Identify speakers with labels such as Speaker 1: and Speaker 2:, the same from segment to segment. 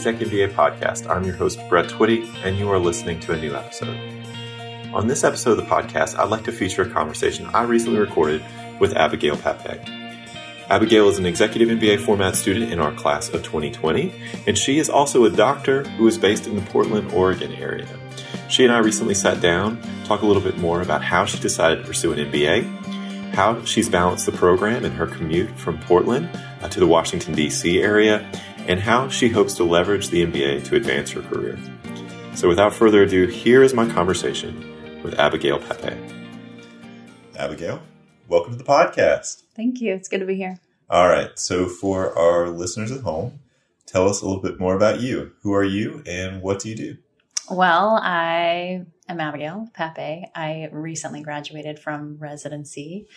Speaker 1: Exec MBA podcast. I'm your host, Brett Twitty, and you are listening to a new episode. On this episode of the podcast, I'd like to feature a conversation I recently recorded with Abigail Pape. Abigail is an executive MBA format student in our class of 2020, and she is also a doctor who is based in the Portland, Oregon area. She and I recently sat down, talk a little bit more about how she decided to pursue an MBA, how she's balanced the program in her commute from Portland uh, to the Washington, D.C. area, and how she hopes to leverage the MBA to advance her career. So, without further ado, here is my conversation with Abigail Pape. Abigail, welcome to the podcast.
Speaker 2: Thank you. It's good to be here.
Speaker 1: All right. So, for our listeners at home, tell us a little bit more about you. Who are you and what do you do?
Speaker 2: Well, I am Abigail Pape. I recently graduated from residency.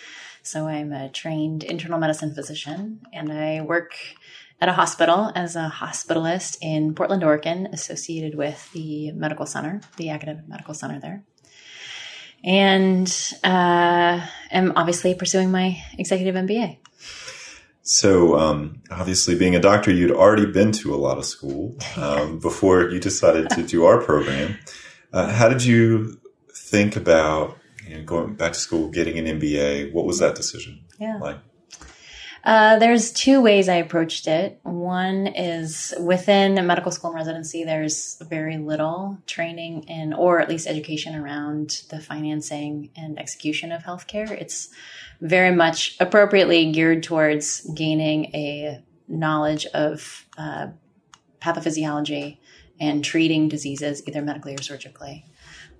Speaker 2: So I'm a trained internal medicine physician and I work at a hospital as a hospitalist in Portland, Oregon, associated with the medical center, the academic medical center there. And uh, am obviously pursuing my executive MBA.
Speaker 1: So, um, obviously, being a doctor, you'd already been to a lot of school um, before you decided to do our program. Uh, how did you think about you know, going back to school, getting an MBA? What was that decision
Speaker 2: yeah.
Speaker 1: like?
Speaker 2: Uh, there's two ways I approached it. One is within medical school and residency, there's very little training in, or at least education around the financing and execution of healthcare. It's very much appropriately geared towards gaining a knowledge of uh, pathophysiology and treating diseases either medically or surgically.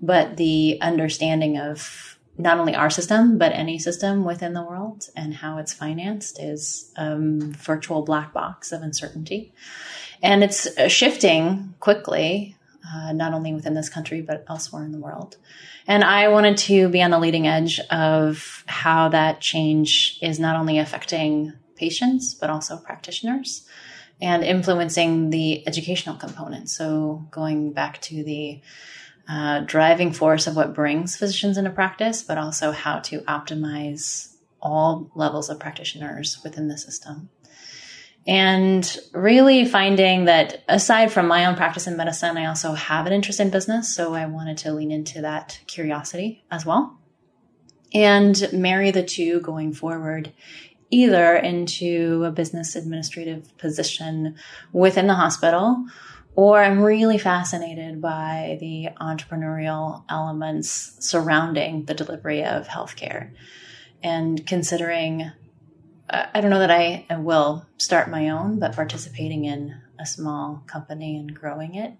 Speaker 2: But the understanding of not only our system, but any system within the world and how it's financed is a um, virtual black box of uncertainty. And it's shifting quickly, uh, not only within this country, but elsewhere in the world. And I wanted to be on the leading edge of how that change is not only affecting patients, but also practitioners and influencing the educational component. So going back to the uh, driving force of what brings physicians into practice, but also how to optimize all levels of practitioners within the system. And really finding that aside from my own practice in medicine, I also have an interest in business. So I wanted to lean into that curiosity as well and marry the two going forward, either into a business administrative position within the hospital, or I'm really fascinated by the entrepreneurial elements surrounding the delivery of healthcare and considering I don't know that I will start my own, but participating in a small company and growing it.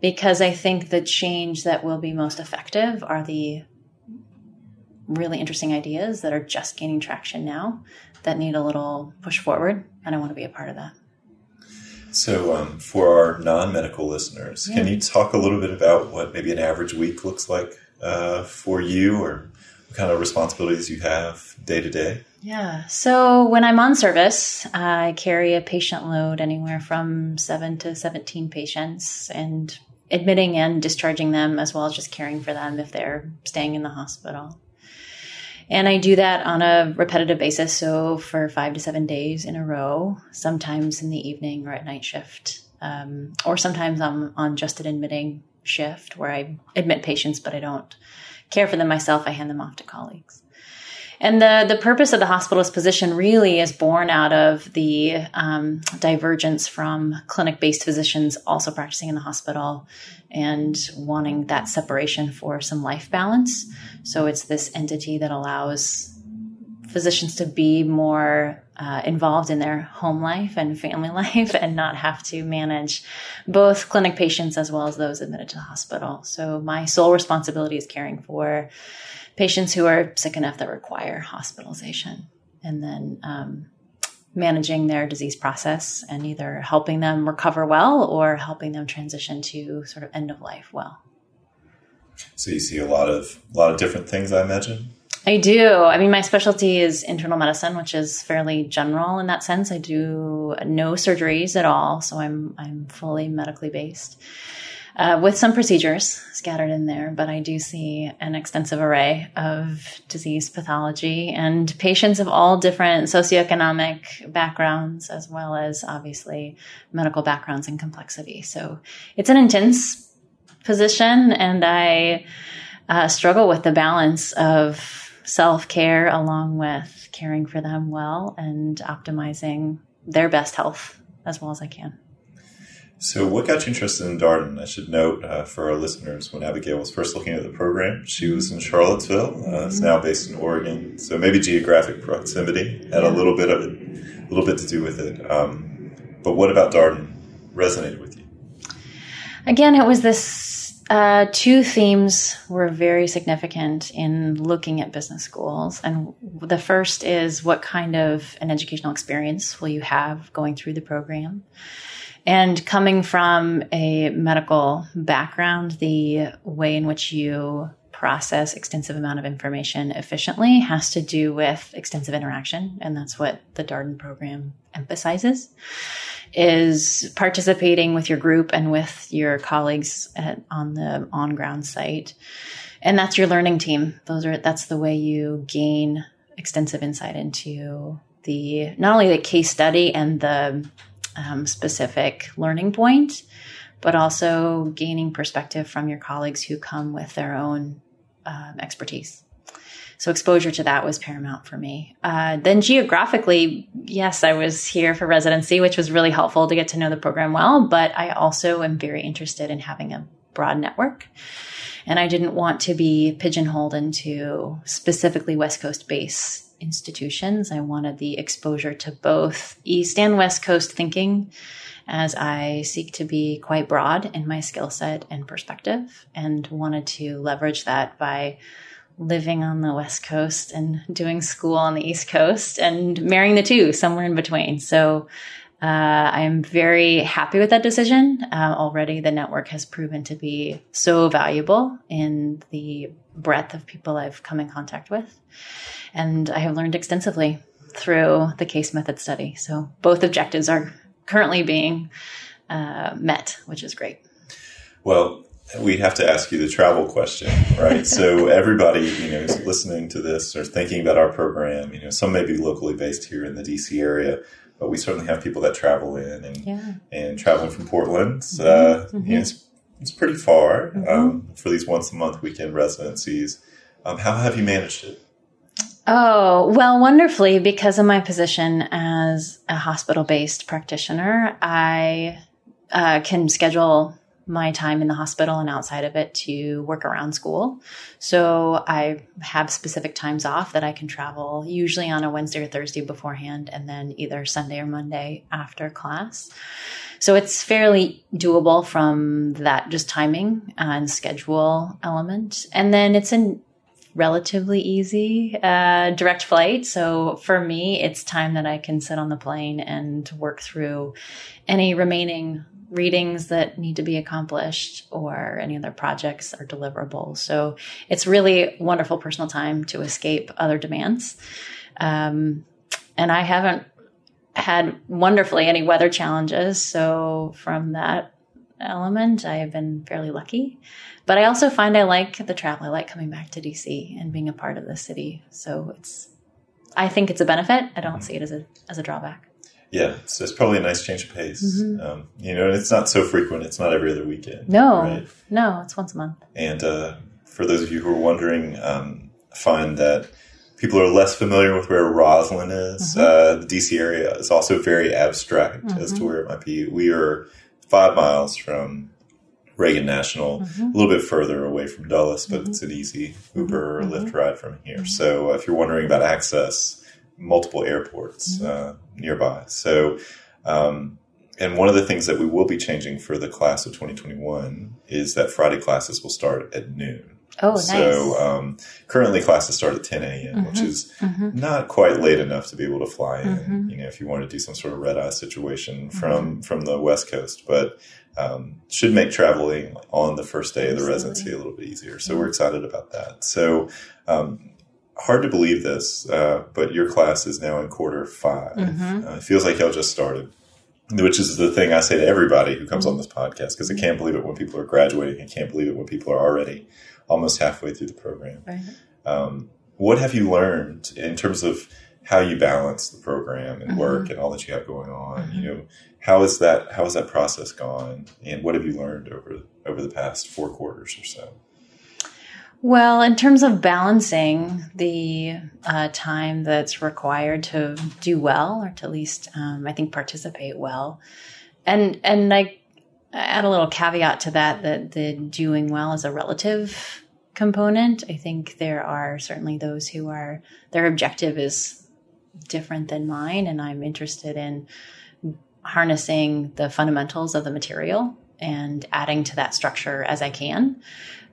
Speaker 2: Because I think the change that will be most effective are the really interesting ideas that are just gaining traction now that need a little push forward. And I want to be a part of that.
Speaker 1: So, um, for our non medical listeners, yeah. can you talk a little bit about what maybe an average week looks like uh, for you or what kind of responsibilities you have day to day?
Speaker 2: Yeah. So when I'm on service, I carry a patient load anywhere from seven to 17 patients and admitting and discharging them as well as just caring for them if they're staying in the hospital. And I do that on a repetitive basis. So for five to seven days in a row, sometimes in the evening or at night shift. Um, or sometimes I'm on just an admitting shift where I admit patients, but I don't care for them myself. I hand them off to colleagues. And the, the purpose of the hospitalist position really is born out of the um, divergence from clinic based physicians also practicing in the hospital and wanting that separation for some life balance. So it's this entity that allows physicians to be more uh, involved in their home life and family life and not have to manage both clinic patients as well as those admitted to the hospital. So my sole responsibility is caring for patients who are sick enough that require hospitalization and then um, managing their disease process and either helping them recover well or helping them transition to sort of end of life well.
Speaker 1: So you see a lot of a lot of different things, I imagine.
Speaker 2: I do. I mean, my specialty is internal medicine, which is fairly general in that sense. I do no surgeries at all, so I'm I'm fully medically based. Uh, with some procedures scattered in there, but I do see an extensive array of disease pathology and patients of all different socioeconomic backgrounds, as well as obviously medical backgrounds and complexity. So it's an intense position, and I uh, struggle with the balance of self care along with caring for them well and optimizing their best health as well as I can.
Speaker 1: So, what got you interested in Darden? I should note uh, for our listeners, when Abigail was first looking at the program, she was in Charlottesville. Uh, it's now based in Oregon, so maybe geographic proximity had a little bit of it, a little bit to do with it. Um, but what about Darden resonated with you?
Speaker 2: Again, it was this uh, two themes were very significant in looking at business schools. And the first is what kind of an educational experience will you have going through the program? And coming from a medical background, the way in which you process extensive amount of information efficiently has to do with extensive interaction. And that's what the Darden program emphasizes is participating with your group and with your colleagues at, on the on ground site. And that's your learning team. Those are, that's the way you gain extensive insight into the, not only the case study and the um, specific learning point, but also gaining perspective from your colleagues who come with their own um, expertise. So exposure to that was paramount for me. Uh, then geographically, yes, I was here for residency, which was really helpful to get to know the program well. But I also am very interested in having a broad network. And I didn't want to be pigeonholed into specifically West Coast based institutions. I wanted the exposure to both East and West Coast thinking as I seek to be quite broad in my skill set and perspective and wanted to leverage that by living on the West Coast and doing school on the East Coast and marrying the two somewhere in between. So uh, I am very happy with that decision. Uh, already, the network has proven to be so valuable in the breadth of people I've come in contact with. And I have learned extensively through the case method study. So both objectives are currently being uh, met, which is great.
Speaker 1: Well, we have to ask you the travel question, right? so everybody, you know, is listening to this or thinking about our program. You know, some may be locally based here in the DC area, but we certainly have people that travel in and yeah. and traveling from Portland. Mm-hmm. Uh, mm-hmm. You know, it's, it's, pretty far mm-hmm. um, for these once a month weekend residencies. Um, how have you managed it?
Speaker 2: Oh, well, wonderfully, because of my position as a hospital based practitioner, I uh, can schedule my time in the hospital and outside of it to work around school. So I have specific times off that I can travel, usually on a Wednesday or Thursday beforehand, and then either Sunday or Monday after class. So it's fairly doable from that just timing and schedule element. And then it's a relatively easy uh, direct flight. So for me, it's time that I can sit on the plane and work through any remaining readings that need to be accomplished or any other projects or deliverables. So it's really wonderful personal time to escape other demands. Um, and I haven't had wonderfully any weather challenges. So from that element, I have been fairly lucky. But I also find I like the travel. I like coming back to DC and being a part of the city. So it's, I think it's a benefit. I don't see it as a as a drawback.
Speaker 1: Yeah, so it's probably a nice change of pace. Mm-hmm. Um, you know, and it's not so frequent. It's not every other weekend.
Speaker 2: No, right? no, it's once a month.
Speaker 1: And uh, for those of you who are wondering, um, find that people are less familiar with where Rosslyn is. Mm-hmm. Uh, the DC area is also very abstract mm-hmm. as to mm-hmm. where it might be. We are five miles from Reagan National, mm-hmm. a little bit further away from Dulles, but mm-hmm. it's an easy Uber or Lyft ride from here. So if you're wondering about access, multiple airports mm-hmm. uh, nearby. So, um, and one of the things that we will be changing for the class of 2021 is that Friday classes will start at noon.
Speaker 2: Oh, nice.
Speaker 1: So um, currently classes start at 10 a.m., mm-hmm. which is mm-hmm. not quite late enough to be able to fly in. Mm-hmm. You know, if you want to do some sort of red eye situation from mm-hmm. from the West Coast, but um, should make traveling on the first day of the residency a little bit easier. So we're excited about that. So um, hard to believe this, uh, but your class is now in quarter 5 mm-hmm. uh, it feels like y'all just started. which is the thing I say to everybody who comes on this podcast because I can't believe it when people are graduating. I can't believe it when people are already almost halfway through the program. Right. Um, what have you learned in terms of how you balance the program and mm-hmm. work and all that you have going on? Mm-hmm. You know, how is that how has that process gone, and what have you learned over over the past four quarters or so?
Speaker 2: Well, in terms of balancing the uh, time that's required to do well, or to at least, um, I think, participate well, and and I add a little caveat to that that the doing well is a relative component. I think there are certainly those who are their objective is different than mine, and I'm interested in harnessing the fundamentals of the material and adding to that structure as I can.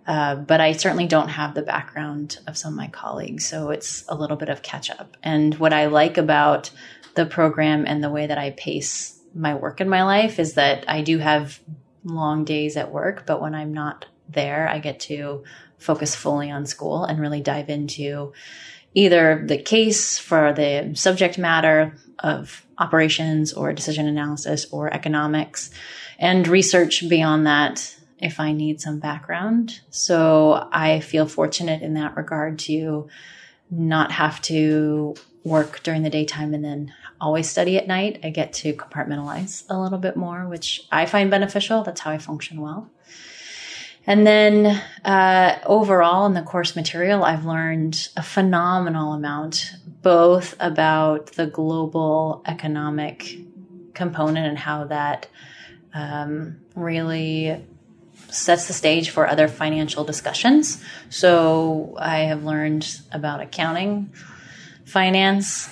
Speaker 2: Uh, but I certainly don't have the background of some of my colleagues. So it's a little bit of catch up. And what I like about the program and the way that I pace my work in my life is that I do have long days at work, but when I'm not there, I get to focus fully on school and really dive into either the case for the subject matter of operations or decision analysis or economics and research beyond that if I need some background. So I feel fortunate in that regard to not have to work during the daytime and then always study at night. I get to compartmentalize a little bit more, which I find beneficial. That's how I function well. And then uh, overall in the course material, I've learned a phenomenal amount, both about the global economic component and how that um, really sets the stage for other financial discussions. So I have learned about accounting, finance,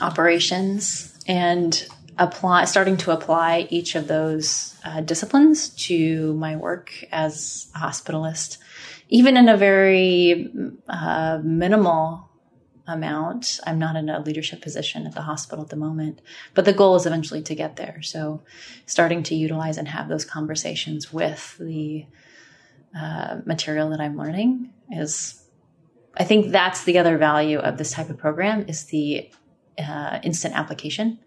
Speaker 2: operations, and apply starting to apply each of those uh, disciplines to my work as a hospitalist, even in a very uh, minimal amount. I'm not in a leadership position at the hospital at the moment, but the goal is eventually to get there. So, starting to utilize and have those conversations with the uh, material that I'm learning is, I think that's the other value of this type of program is the uh, instant application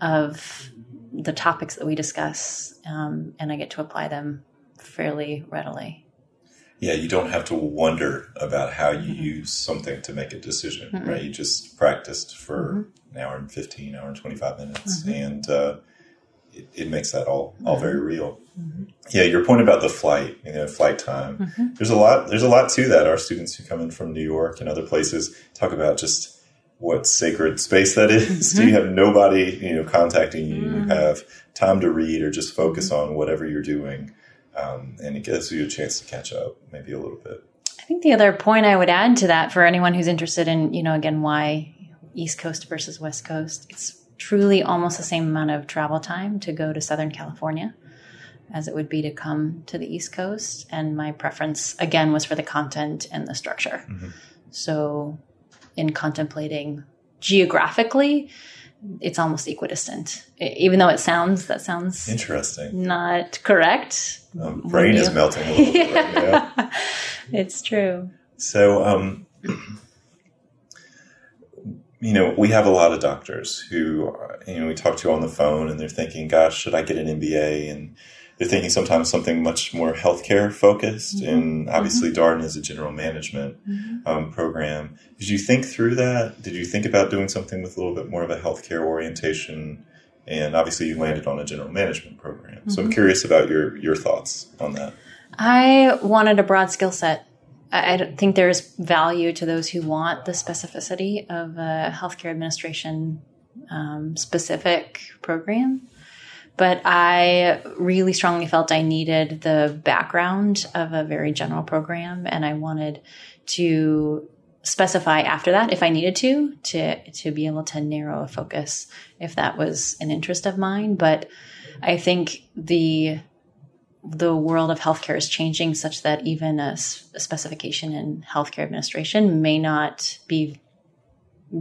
Speaker 2: of the topics that we discuss, um, and I get to apply them fairly readily
Speaker 1: yeah, you don't have to wonder about how you mm-hmm. use something to make a decision, mm-hmm. right? You just practiced for mm-hmm. an hour and 15, hour and 25 minutes, mm-hmm. and uh, it, it, makes that all, all very mm-hmm. real. Mm-hmm. Yeah, your point about the flight, you know, flight time. There's a lot, there's a lot to that. Our students who come in from New York and other places talk about just what sacred space that is. Do you have nobody, you know, contacting you? You have time to read or just focus on whatever you're doing um, and it gives you a chance to catch up maybe a little bit.
Speaker 2: I think the other point I would add to that for anyone who's interested in, you know, again, why East Coast versus West Coast, it's truly almost the same amount of travel time to go to Southern California as it would be to come to the East Coast. And my preference, again, was for the content and the structure. Mm-hmm. So, in contemplating geographically, it's almost equidistant, even though it sounds that sounds
Speaker 1: interesting,
Speaker 2: not correct.
Speaker 1: Um, brain is melting a little. Right
Speaker 2: yeah. it's true.
Speaker 1: So, um, you know, we have a lot of doctors who, you know, we talk to on the phone, and they're thinking, "Gosh, should I get an MBA?" and they're thinking sometimes something much more healthcare focused. Mm-hmm. And obviously, mm-hmm. Darden is a general management mm-hmm. um, program. Did you think through that? Did you think about doing something with a little bit more of a healthcare orientation? And obviously, you landed on a general management program. So I'm mm-hmm. curious about your your thoughts on that.
Speaker 2: I wanted a broad skill set. I think there's value to those who want the specificity of a healthcare administration um, specific program but I really strongly felt I needed the background of a very general program, and I wanted to specify after that if I needed to to to be able to narrow a focus if that was an interest of mine. But I think the the world of healthcare is changing such that even a, a specification in healthcare administration may not be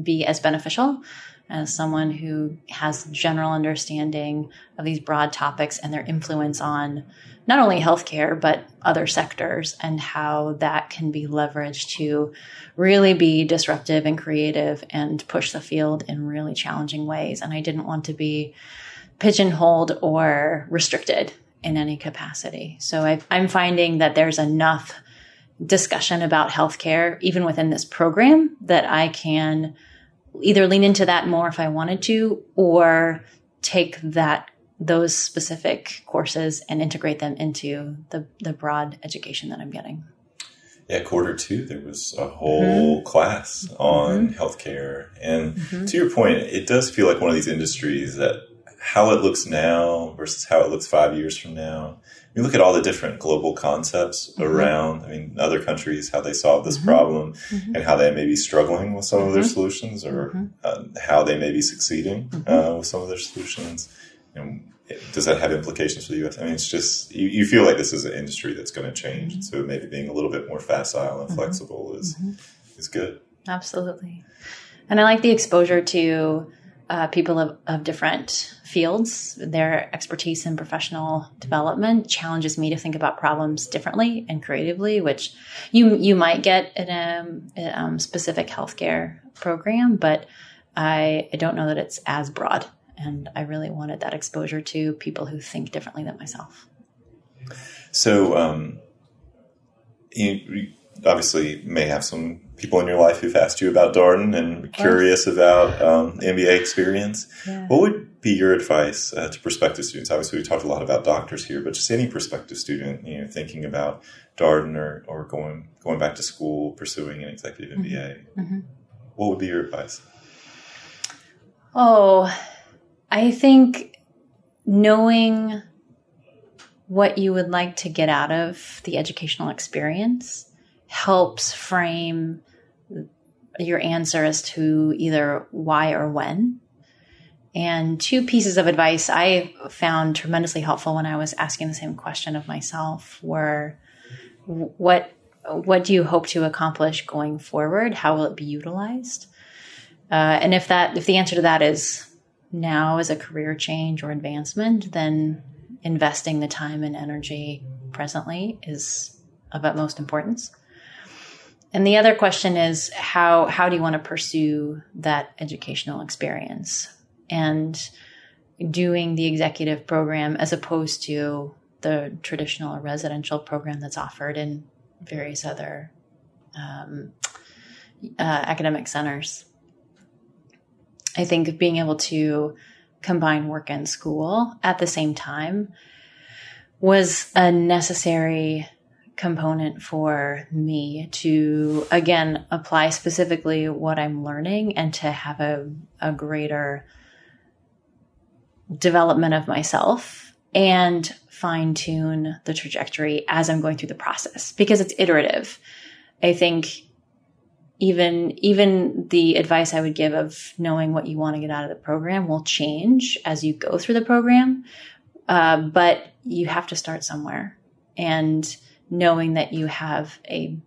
Speaker 2: be as beneficial as someone who has general understanding of these broad topics and their influence on not only healthcare but other sectors and how that can be leveraged to really be disruptive and creative and push the field in really challenging ways and i didn't want to be pigeonholed or restricted in any capacity. So i am finding that there's enough discussion about healthcare, even within this program, that I can either lean into that more if I wanted to, or take that those specific courses and integrate them into the, the broad education that I'm getting.
Speaker 1: Yeah, quarter two, there was a whole mm-hmm. class on mm-hmm. healthcare. And mm-hmm. to your point, it does feel like one of these industries that how it looks now versus how it looks five years from now. You look at all the different global concepts mm-hmm. around, I mean, other countries, how they solve this mm-hmm. problem mm-hmm. and how they may be struggling with some of their solutions or uh, how they may be succeeding uh, with some of their solutions. And does that have implications for the U.S.? I mean, it's just you, you feel like this is an industry that's going to change, mm-hmm. so maybe being a little bit more facile and mm-hmm. flexible is mm-hmm. is good.
Speaker 2: Absolutely, and I like the exposure to uh, people of, of different fields. Their expertise in professional development challenges me to think about problems differently and creatively, which you you might get in a, a um, specific healthcare program, but I, I don't know that it's as broad and I really wanted that exposure to people who think differently than myself.
Speaker 1: So, um, you obviously may have some people in your life who've asked you about Darden and curious about um, MBA experience. Yeah. What would be your advice uh, to prospective students? Obviously, we talked a lot about doctors here, but just any prospective student, you know, thinking about Darden or, or going going back to school, pursuing an executive MBA. Mm-hmm. mm-hmm. What would be your advice?
Speaker 2: Oh, I think knowing what you would like to get out of the educational experience helps frame your answer as to either why or when. And two pieces of advice I found tremendously helpful when I was asking the same question of myself were what what do you hope to accomplish going forward? How will it be utilized? Uh, and if that if the answer to that is now is a career change or advancement, then investing the time and energy presently is of utmost importance. And the other question is how how do you want to pursue that educational experience and doing the executive program as opposed to the traditional residential program that's offered in various other um, uh, academic centers. I think being able to combine work and school at the same time was a necessary component for me to again apply specifically what I'm learning and to have a, a greater development of myself and fine tune the trajectory as I'm going through the process because it's iterative. I think even even the advice I would give of knowing what you want to get out of the program will change as you go through the program. Uh, but you have to start somewhere, and knowing that you have a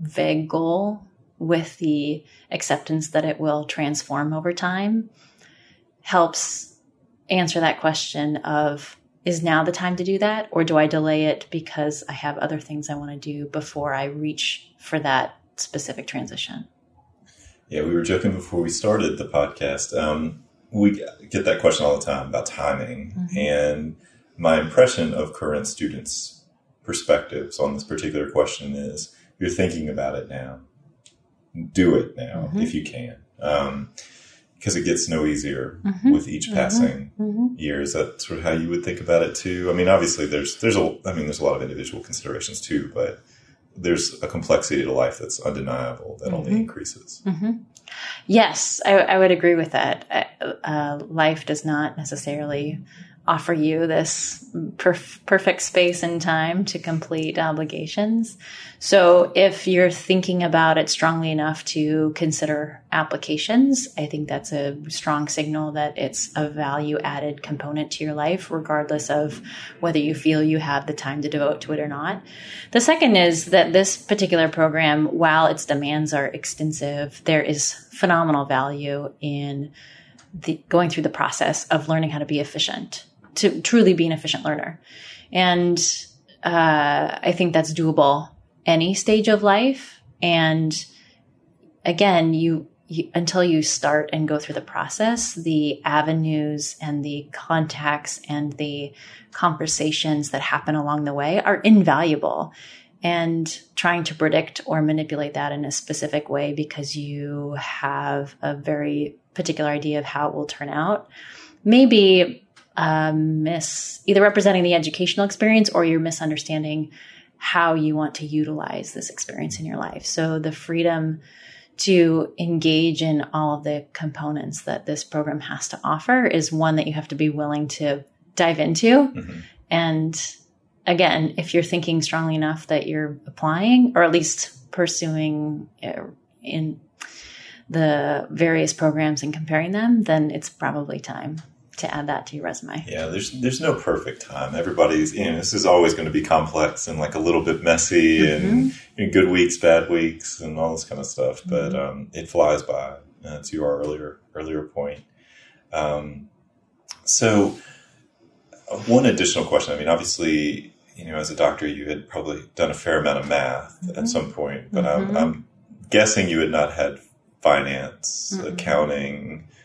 Speaker 2: vague goal with the acceptance that it will transform over time helps answer that question of is now the time to do that or do I delay it because I have other things I want to do before I reach for that specific transition?
Speaker 1: Yeah, we were joking before we started the podcast. Um, we get that question all the time about timing. Mm-hmm. And my impression of current students' perspectives on this particular question is you're thinking about it now. Do it now mm-hmm. if you can. Um, because it gets no easier mm-hmm. with each mm-hmm. passing mm-hmm. year. Is that sort of how you would think about it too? I mean, obviously there's there's a I mean there's a lot of individual considerations too, but there's a complexity to life that's undeniable that mm-hmm. only increases.
Speaker 2: Mm-hmm. Yes, I, I, would agree with that. Uh, uh life does not necessarily offer you this perf- perfect space and time to complete obligations. So if you're thinking about it strongly enough to consider applications, I think that's a strong signal that it's a value added component to your life, regardless of whether you feel you have the time to devote to it or not. The second is that this particular program, while its demands are extensive, there is phenomenal value in the, going through the process of learning how to be efficient to truly be an efficient learner. And uh, I think that's doable any stage of life. And again, you you, until you start and go through the process, the avenues and the contacts and the conversations that happen along the way are invaluable. And trying to predict or manipulate that in a specific way because you have a very particular idea of how it will turn out, maybe um, miss either representing the educational experience or you're misunderstanding how you want to utilize this experience in your life. So the freedom to engage in all of the components that this program has to offer is one that you have to be willing to dive into. Mm-hmm. And again, if you're thinking strongly enough that you're applying or at least pursuing uh, in the various programs and comparing them, then it's probably time to add that to your resume.
Speaker 1: Yeah, there's there's no perfect time. Everybody's you know this is always going to be complex and like a little bit messy mm-hmm. and you know, good weeks, bad weeks, and all this kind of stuff. Mm-hmm. But um, it flies by. Uh, to your earlier earlier point. Um, so one additional question. I mean, obviously, you know, as a doctor, you had probably done a fair amount of math mm-hmm. at some point, but I'm, mm-hmm. I'm, guessing you had not had finance, mm-hmm.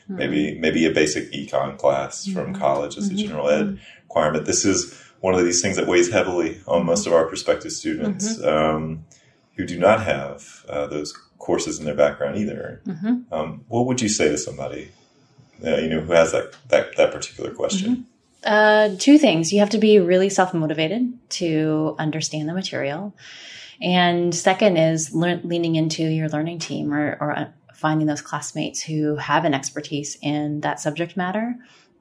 Speaker 1: Accounting, maybe mm-hmm. maybe a basic econ class from mm-hmm. college as a mm-hmm. general ed requirement. This is one of these things that weighs heavily on most of our prospective students um, who do not have uh, those courses in their background either. Um, what would you say to somebody, uh, you know, who has that that, that particular question?
Speaker 2: Uh, two things. You have to be really self motivated to understand the material. And second is le- leaning into your learning team or, or finding those classmates who have an expertise in that subject matter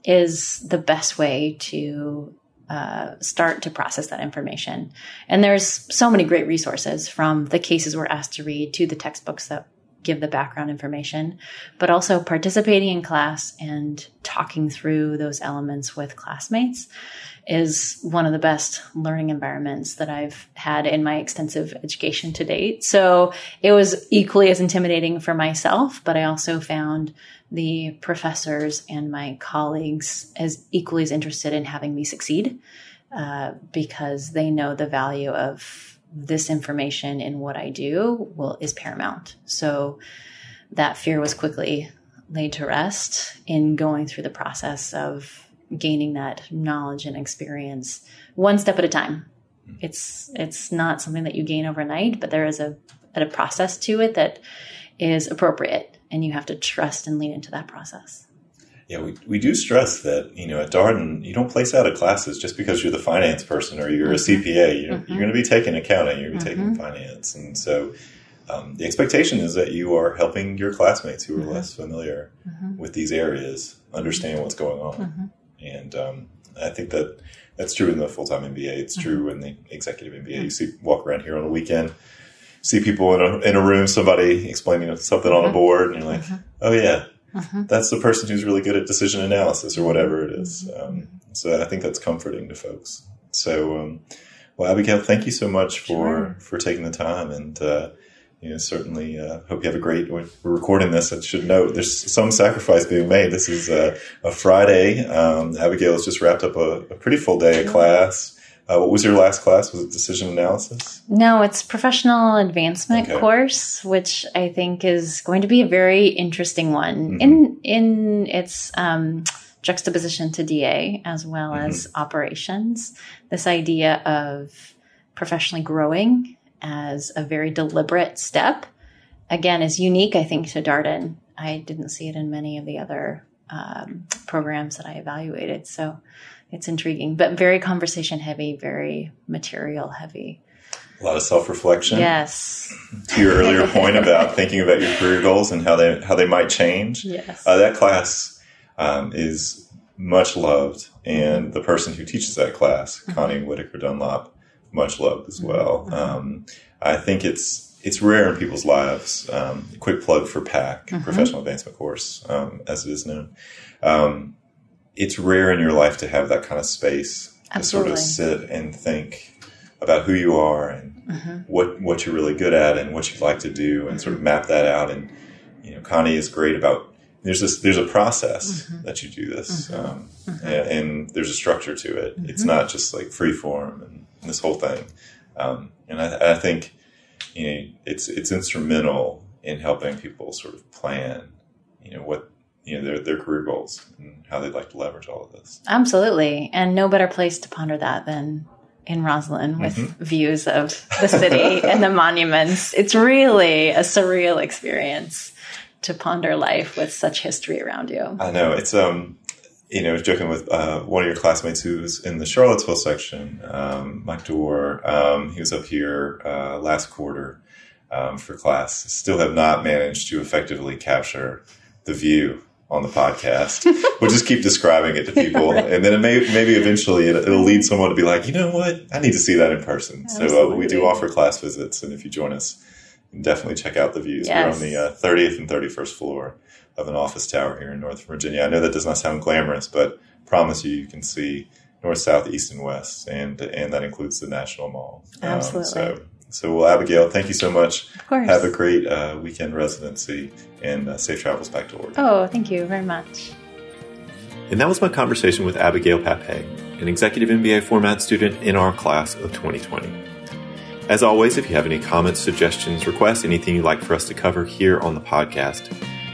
Speaker 2: is the best way to uh, start to process that information. And there's so many great resources from the cases we're asked to read to the textbooks that give the background information, but also participating in class and talking through those elements with classmates is one of the best learning environments that I've had in my extensive education to date. So it was equally as intimidating for myself, but I also found the professors and my colleagues as equally as interested in having me succeed uh, because they know the value of this information in what I do will is paramount. So that fear was quickly laid to rest in going through the process of gaining that knowledge and experience one step at a time. It's it's not something that you gain overnight, but there is a, a process to it that is appropriate, and you have to trust and lean into that process.
Speaker 1: Yeah, we, we do stress that, you know, at Darden, you don't place out of classes just because you're the finance person or you're mm-hmm. a CPA. You're, mm-hmm. you're going to be taking accounting, you're going to be mm-hmm. taking finance. And so um, the expectation is that you are helping your classmates who are mm-hmm. less familiar mm-hmm. with these areas understand what's going on. Mm-hmm. And um, I think that that's true in the full time MBA. It's mm-hmm. true in the executive MBA. You see, walk around here on a weekend, see people in a, in a room, somebody explaining something on a mm-hmm. board, and you're like, mm-hmm. oh, yeah, that's the person who's really good at decision analysis or whatever it is. Um, so I think that's comforting to folks. So, um, well, Abigail, thank you so much for, sure. for taking the time and, uh, you know, certainly uh, hope you have a great. We're recording this. I should note there's some sacrifice being made. This is a, a Friday. Um, Abigail has just wrapped up a, a pretty full day of class. Uh, what was your last class? Was it decision analysis?
Speaker 2: No, it's professional advancement okay. course, which I think is going to be a very interesting one mm-hmm. in in its um, juxtaposition to DA as well mm-hmm. as operations. This idea of professionally growing as a very deliberate step. Again, is unique, I think, to Darden. I didn't see it in many of the other um, programs that I evaluated. So it's intriguing, but very conversation heavy, very material heavy.
Speaker 1: A lot of self reflection.
Speaker 2: Yes.
Speaker 1: To your earlier point about thinking about your career goals and how they how they might change.
Speaker 2: Yes.
Speaker 1: Uh, that class um, is much loved, and the person who teaches that class, mm-hmm. Connie Whitaker Dunlop, much loved as well. Mm-hmm. Um, I think it's it's rare in people's lives. Um, quick plug for PAC, mm-hmm. Professional Advancement Course, um, as it is known. Um, it's rare in your life to have that kind of space Absolutely. to sort of sit and think about who you are and mm-hmm. what what you're really good at and what you'd like to do, and sort of map that out. And you know, Connie is great about there's this there's a process mm-hmm. that you do this mm-hmm. Um, mm-hmm. and, and, there's a structure to it it's mm-hmm. not just like free form and this whole thing. Um, and I, I, think you know it's it's instrumental in helping people sort of plan, you know, what you know their their career goals and how they'd like to leverage all of this.
Speaker 2: Absolutely, and no better place to ponder that than in Rosslyn with mm-hmm. views of the city and the monuments. It's really a surreal experience to ponder life with such history around you.
Speaker 1: I know it's um you know, I was joking with uh, one of your classmates who was in the Charlottesville section, um, Mike Dorr. Um, he was up here uh, last quarter um, for class. Still have not managed to effectively capture the view on the podcast. we'll just keep describing it to people, right. and then it may maybe eventually it, will lead someone to be like, you know what, I need to see that in person. Absolutely. So uh, we do offer class visits, and if you join us, definitely check out the views. Yes. We're on the uh, thirtieth and thirty first floor of an office tower here in North Virginia. I know that does not sound glamorous, but promise you, you can see north, south, east, and west, and and that includes the National Mall.
Speaker 2: Absolutely.
Speaker 1: Um, so so, well, Abigail, thank you so much. Of course. Have a great uh, weekend residency and uh, safe travels back to Oregon.
Speaker 2: Oh, thank you very much.
Speaker 1: And that was my conversation with Abigail Pape, an executive MBA format student in our class of 2020. As always, if you have any comments, suggestions, requests, anything you'd like for us to cover here on the podcast,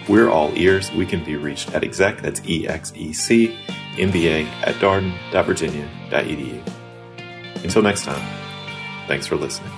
Speaker 1: we're all ears. We can be reached at exec, that's E-X-E-C, MBA at darden.virginia.edu. Until next time, thanks for listening.